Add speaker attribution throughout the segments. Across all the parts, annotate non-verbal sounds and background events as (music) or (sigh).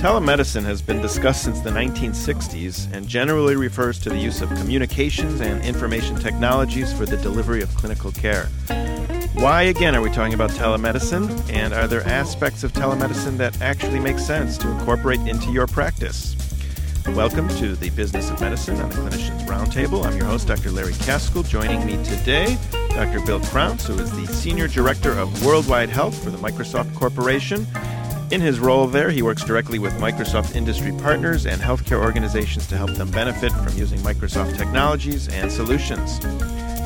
Speaker 1: Telemedicine has been discussed since the 1960s and generally refers to the use of communications and information technologies for the delivery of clinical care. Why, again, are we talking about telemedicine? And are there aspects of telemedicine that actually make sense to incorporate into your practice? Welcome to the Business of Medicine on the Clinicians Roundtable. I'm your host, Dr. Larry Kaskel. Joining me today, Dr. Bill Crounse, who is the Senior Director of Worldwide Health for the Microsoft Corporation. In his role there, he works directly with Microsoft industry partners and healthcare organizations to help them benefit from using Microsoft technologies and solutions.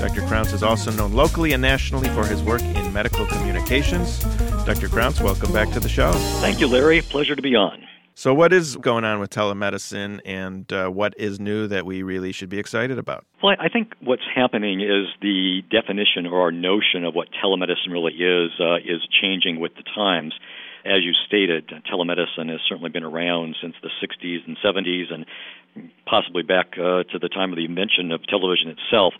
Speaker 1: Dr. Crounse is also known locally and nationally for his work in medical communications. Dr. Crounse, welcome back to the show.
Speaker 2: Thank you, Larry. Pleasure to be on.
Speaker 1: So, what is going on with telemedicine, and uh, what is new that we really should be excited about?
Speaker 2: Well, I think what's happening is the definition or our notion of what telemedicine really is uh, is changing with the times as you stated, telemedicine has certainly been around since the 60s and 70s and possibly back uh, to the time of the invention of television itself.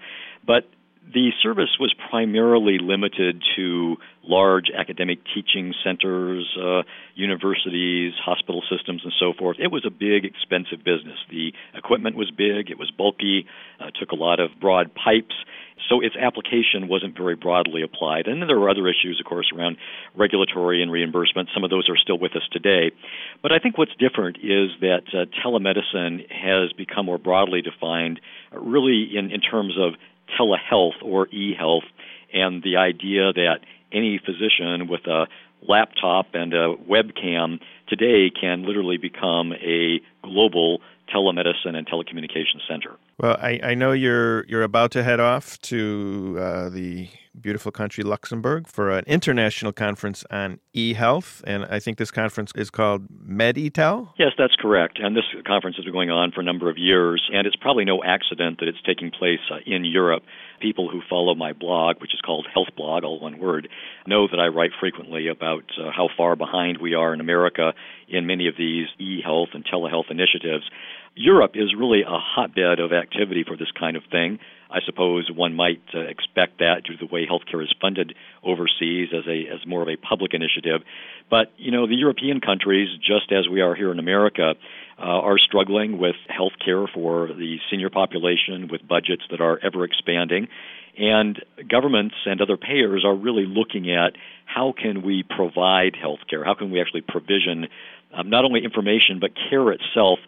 Speaker 2: But the service was primarily limited to large academic teaching centers, uh, universities, hospital systems, and so forth. It was a big, expensive business. The equipment was big, it was bulky, uh, took a lot of broad pipes, so its application wasn't very broadly applied. And then there were other issues, of course, around regulatory and reimbursement. Some of those are still with us today. But I think what's different is that uh, telemedicine has become more broadly defined, uh, really in, in terms of telehealth or e-health, and the idea that any physician with a laptop and a webcam today can literally become a global telemedicine and telecommunications center.
Speaker 1: Well, I, I know you're you're about to head off to uh, the beautiful country Luxembourg for an international conference on e-health, and I think this conference is called Med-e-Tel.
Speaker 2: Yes, that's correct. And this conference has been going on for a number of years, and it's probably no accident that it's taking place uh, in Europe. People who follow my blog, which is called HealthBlog, all one word, know that I write frequently about uh, how far behind we are in America in many of these e-health and telehealth initiatives. Europe is really a hotbed of activity for this kind of thing. I suppose one might uh, expect that due to the way healthcare is funded overseas as a as more of a public initiative. But you know, the European countries, just as we are here in America, uh, are struggling with healthcare for the senior population, with budgets that are ever expanding, and governments and other payers are really looking at how can we provide healthcare, how can we actually provision um, not only information but care itself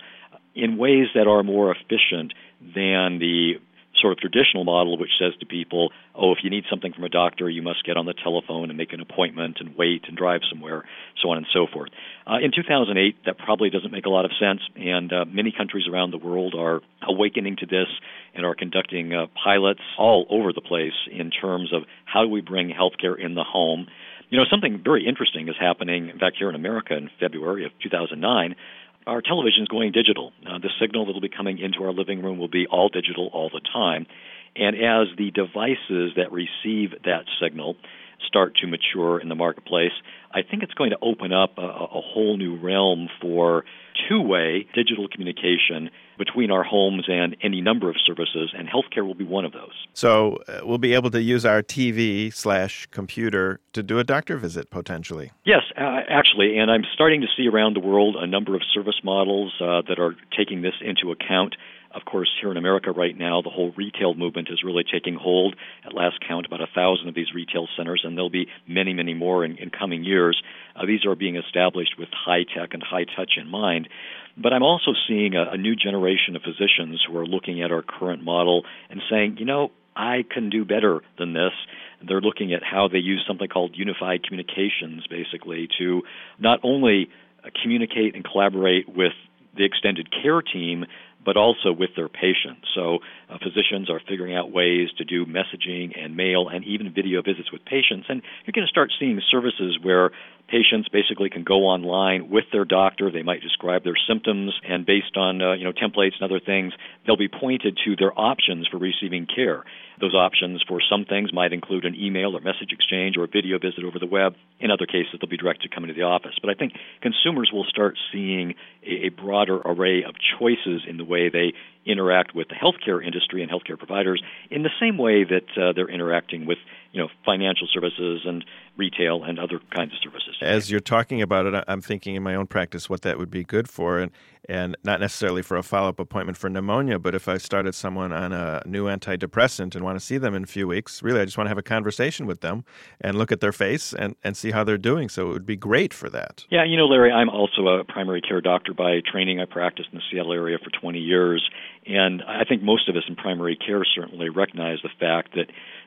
Speaker 2: in ways that are more efficient than the sort of traditional model which says to people, oh, if you need something from a doctor, you must get on the telephone and make an appointment and wait and drive somewhere, so on and so forth. Uh, in 2008, that probably doesn't make a lot of sense, and uh, many countries around the world are awakening to this and are conducting uh, pilots all over the place in terms of how do we bring healthcare in the home. You know, something very interesting is happening, in fact, here in America in February of 2009 our television is going digital. Uh, the signal that will be coming into our living room will be all digital all the time. And as the devices that receive that signal start to mature in the marketplace, I think it's going to open up a, a whole new realm for two way digital communication between our homes and any number of services, and healthcare will be one of those.
Speaker 1: So uh, we'll be able to use our TV slash computer to do a doctor visit potentially.
Speaker 2: Yes, uh, actually, and I'm starting to see around the world a number of service models uh, that are taking this into account. Of course, here in America right now, the whole retail movement is really taking hold. At last count, about a thousand of these retail centers, and there'll be many, many more in, in coming years. Uh, these are being established with high tech and high touch in mind. But I'm also seeing a, a new generation of physicians who are looking at our current model and saying, you know, I can do better than this. They're looking at how they use something called unified communications, basically, to not only communicate and collaborate with the extended care team, but also with their patients. So uh, physicians are figuring out ways to do messaging and mail and even video visits with patients. And you're going to start seeing services where patients basically can go online with their doctor. They might describe their symptoms, and based on uh, you know templates and other things, they'll be pointed to their options for receiving care. Those options for some things might include an email or message exchange or a video visit over the web. In other cases, they'll be directed to come into the office. But I think consumers will start seeing a, a broader array of choices in the way they interact with the healthcare industry and healthcare providers in the same way that uh, they're interacting with you know financial services and retail and other kinds of services.
Speaker 1: As you're talking about it, I'm thinking in my own practice what that would be good for, and and not necessarily for a follow up appointment for pneumonia, but if I started someone on a new antidepressant and want to see them in a few weeks, really I just want to have a conversation with them and look at their face and, and see how they're doing. So it would be great for that.
Speaker 2: Yeah, you know, Larry, I'm also a primary care doctor by training. I practiced in the Seattle area for 20 years, and I think most of us in primary care certainly recognize the fact that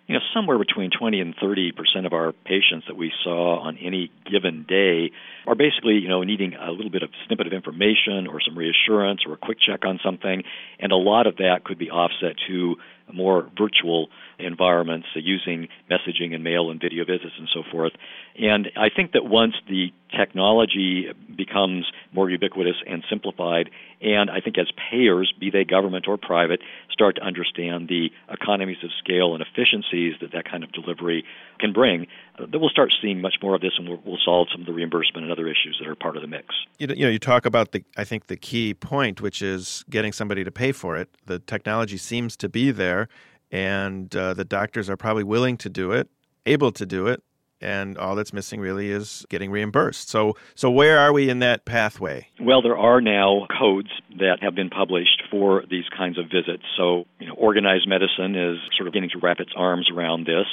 Speaker 2: you know, somewhere between 20 and 30 percent of our patients that we saw on any given day are basically, you know, needing a little bit of snippet of information or some reassurance or a quick check on something, and a lot of that could be offset to more virtual environments using messaging and mail and video visits and so forth. And I think that once the technology becomes more ubiquitous and simplified, and I think as payers, be they government or private, start to understand the economies of scale and efficiencies that that kind of delivery can bring, uh, then we'll start seeing much more of this, and we'll, we'll, solve some of the reimbursement and other issues that are part of the mix.
Speaker 1: You know, you talk about the, I think the key point, which is getting somebody to pay for it. The technology seems to be there, and uh, the doctors are probably willing to do it, able to do it, and all that's missing really is getting reimbursed. So, so where are we in that pathway?
Speaker 2: Well, there are now codes that have been published for these kinds of visits. So, you know, organized medicine is sort of beginning to wrap its arms around this.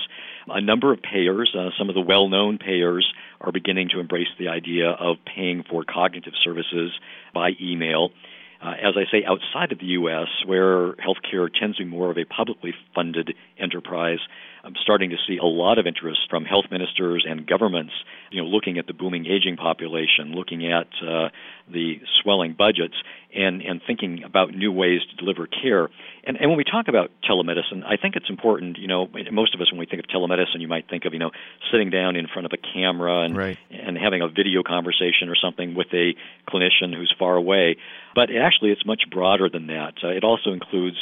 Speaker 2: A number of payers, uh, some of the well-known payers, are beginning to embrace the idea of paying for cognitive services by email. Uh, as I say, outside of the U.S., where healthcare tends to be more of a publicly funded enterprise, I'm starting to see a lot of interest from health ministers and governments, you know, looking at the booming aging population, looking at uh, the swelling budgets, and, and thinking about new ways to deliver care. And, and when we talk about telemedicine, I think it's important, you know, most of us, when we think of telemedicine, you might think of, you know, sitting down in front of a camera and,
Speaker 1: right.
Speaker 2: And having a video conversation or something with a clinician who's far away. But actually, it's much broader than that. Uh, it also includes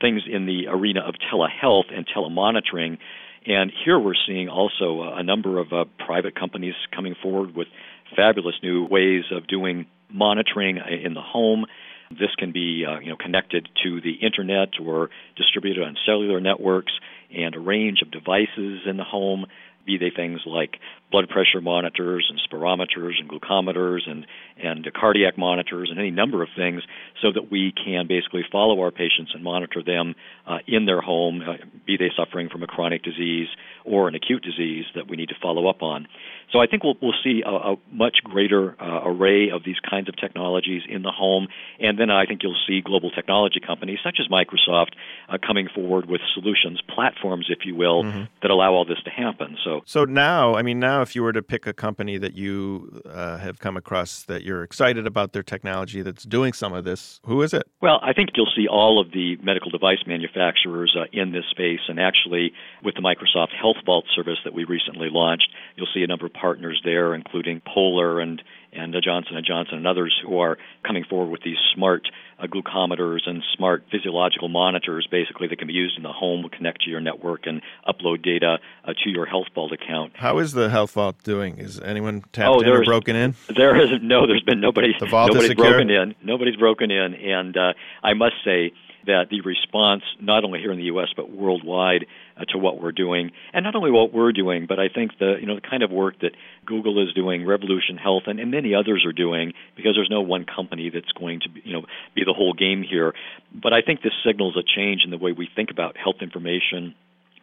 Speaker 2: things in the arena of telehealth and telemonitoring. And here we're seeing also a number of uh, private companies coming forward with fabulous new ways of doing monitoring in the home. This can be uh, you know connected to the internet or distributed on cellular networks and a range of devices in the home be they things like blood pressure monitors and spirometers and glucometers and and cardiac monitors and any number of things, so that we can basically follow our patients and monitor them uh, in their home, uh, be they suffering from a chronic disease or an acute disease that we need to follow up on. So I think we'll we'll see a, a much greater uh, array of these kinds of technologies in the home, and then I think you'll see global technology companies such as Microsoft uh, coming forward with solutions, platforms, if you will, mm-hmm. that allow all this to happen. So
Speaker 1: so now, I mean, now if you were to pick a company that you uh, have come across that you're excited about their technology that's doing some of this, who is it?
Speaker 2: Well, I think you'll see all of the medical device manufacturers uh, in this space, and actually with the Microsoft HealthVault service that we recently launched, you'll see a number of partners there, including Polar and and uh, Johnson and Johnson and others who are coming forward with these smart uh, glucometers and smart physiological monitors, basically that can be used in the home, connect to your network, and upload data uh, to your HealthVault account.
Speaker 1: How is the HealthVault doing? Is anyone tapped oh, in or broken in? (laughs)
Speaker 2: There is no. There's been nobody. The vault nobody's is broken in. Nobody's broken in, and uh, I must say that the response, not only here in the U.S. but worldwide, uh, to what we're doing, and not only what we're doing, but I think the you know the kind of work that Google is doing, Revolution Health, and, and many others are doing, because there's no one company that's going to you know be the whole game here. But I think this signals a change in the way we think about health information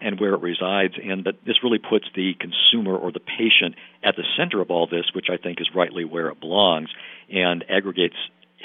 Speaker 2: and where it resides, and that this really puts the consumer or the patient at the center of all this, which I think is rightly where it belongs, and aggregates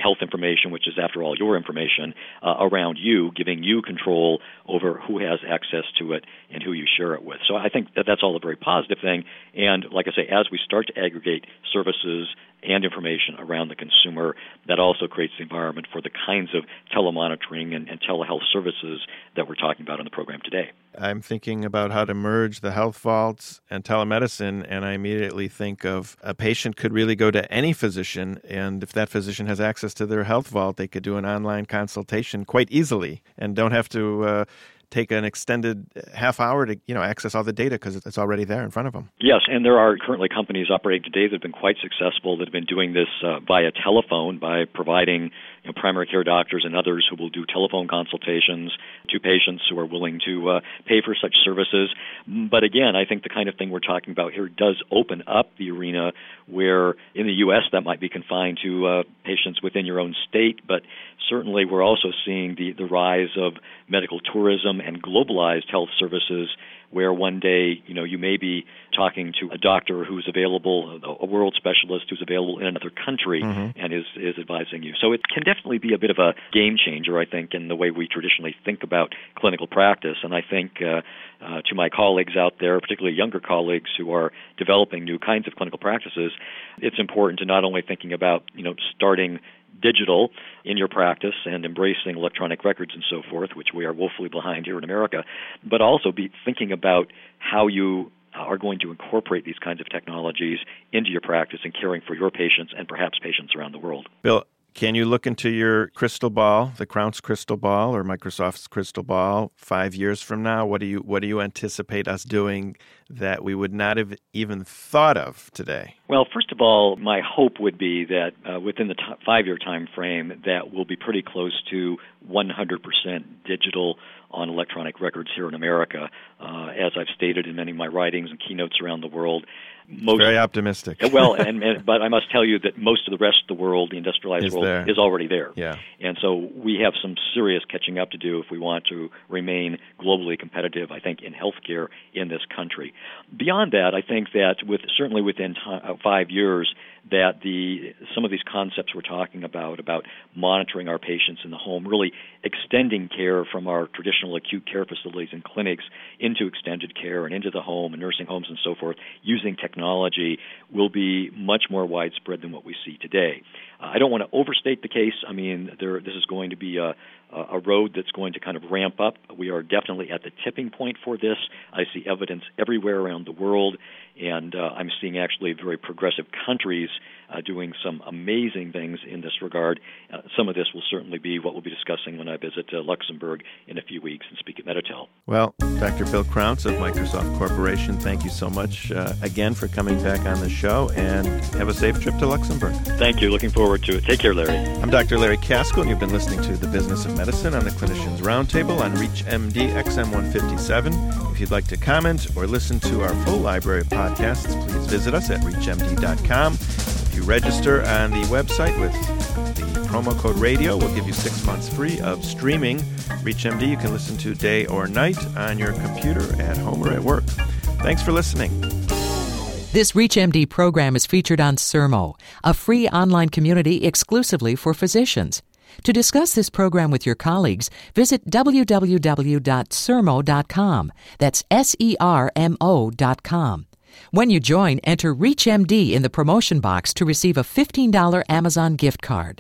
Speaker 2: health information, which is, after all, your information, uh, around you, giving you control over who has access to it and who you share it with. So I think that that's all a very positive thing. And like I say, as we start to aggregate services and information around the consumer, that also creates the environment for the kinds of telemonitoring and, and telehealth services that we're talking about in the program today.
Speaker 1: I'm thinking about how to merge the health vaults and telemedicine, and I immediately think of a patient could really go to any physician, and if that physician has access to their health vault, they could do an online consultation quite easily and don't have to. Uh, take an extended half hour to you know access all the data because it's already there in front of them.
Speaker 2: Yes, and there are currently companies operating today that have been quite successful that have been doing this uh, via telephone by providing you know, primary care doctors and others who will do telephone consultations to patients who are willing to uh, pay for such services. But again, I think the kind of thing we're talking about here does open up the arena where in the U.S. that might be confined to uh, patients within your own state, but certainly we're also seeing the, the rise of medical tourism and globalized health services where one day, you know, you may be talking to a doctor who's available, a world specialist who's available in another country mm-hmm. and is, is advising you. So it can definitely be a bit of a game changer, I think, in the way we traditionally think about clinical practice. And I think uh, uh, to my colleagues out there, particularly younger colleagues who are developing new kinds of clinical practices, it's important to not only thinking about, you know, starting digital in your practice and embracing electronic records and so forth, which we are woefully behind here in America, but also be thinking about how you uh, are going to incorporate these kinds of technologies into your practice and caring for your patients and perhaps patients around the world.
Speaker 1: Bill, can you look into your crystal ball, the Crounse crystal ball or Microsoft's crystal ball 5 years from now? What do you what do you anticipate us doing that we would not have even thought of today?
Speaker 2: Well, first of all, my hope would be that uh, within the t- 5-year time frame that we'll be pretty close to 100% digital on electronic records here in America. Uh, as I've stated in many of my writings and keynotes around the world,
Speaker 1: most very optimistic.
Speaker 2: well, and, (laughs) and, but I must tell you that most of the rest of the world, the industrialized
Speaker 1: is
Speaker 2: world,
Speaker 1: there.
Speaker 2: is already there.
Speaker 1: Yeah.
Speaker 2: And so we have some serious catching up to do if we want to remain globally competitive. I think in healthcare in this country. Beyond that, I think that with certainly within uh, five years, that the some of these concepts we're talking about about monitoring our patients in the home, really extending care from our traditional acute care facilities and clinics into extended care and into the home and nursing homes and so forth, using technology technology will be much more widespread than what we see today. Uh, I don't want to overstate the case. I mean, there, this is going to be a, a road that's going to kind of ramp up. We are definitely at the tipping point for this. I see evidence everywhere around the world, and uh, I'm seeing actually very progressive countries uh, doing some amazing things in this regard. Uh, some of this will certainly be what we'll be discussing when I visit uh, Luxembourg in a few weeks and speak at Med-e-Tel.
Speaker 1: Well, Dr. Bill Crounse of Microsoft Corporation, thank you so much uh, again for coming back on the show, and have a safe trip to Luxembourg.
Speaker 2: Thank you. Looking forward to it. Take care, Larry.
Speaker 1: I'm Dr. Larry Kaskel, and you've been listening to The Business of Medicine on the Clinicians Roundtable on ReachMD XM157. If you'd like to comment or listen to our full library of podcasts, please visit us at reachmd.com. If you register on the website with the promo code radio, we'll give you six months free of streaming. ReachMD you can listen to day or night on your computer, at home, or at work. Thanks for listening.
Speaker 3: This ReachMD program is featured on Sermo, a free online community exclusively for physicians. To discuss this program with your colleagues, visit www.sermo.com. That's S E R M O.com. When you join, enter ReachMD in the promotion box to receive a $15 Amazon gift card.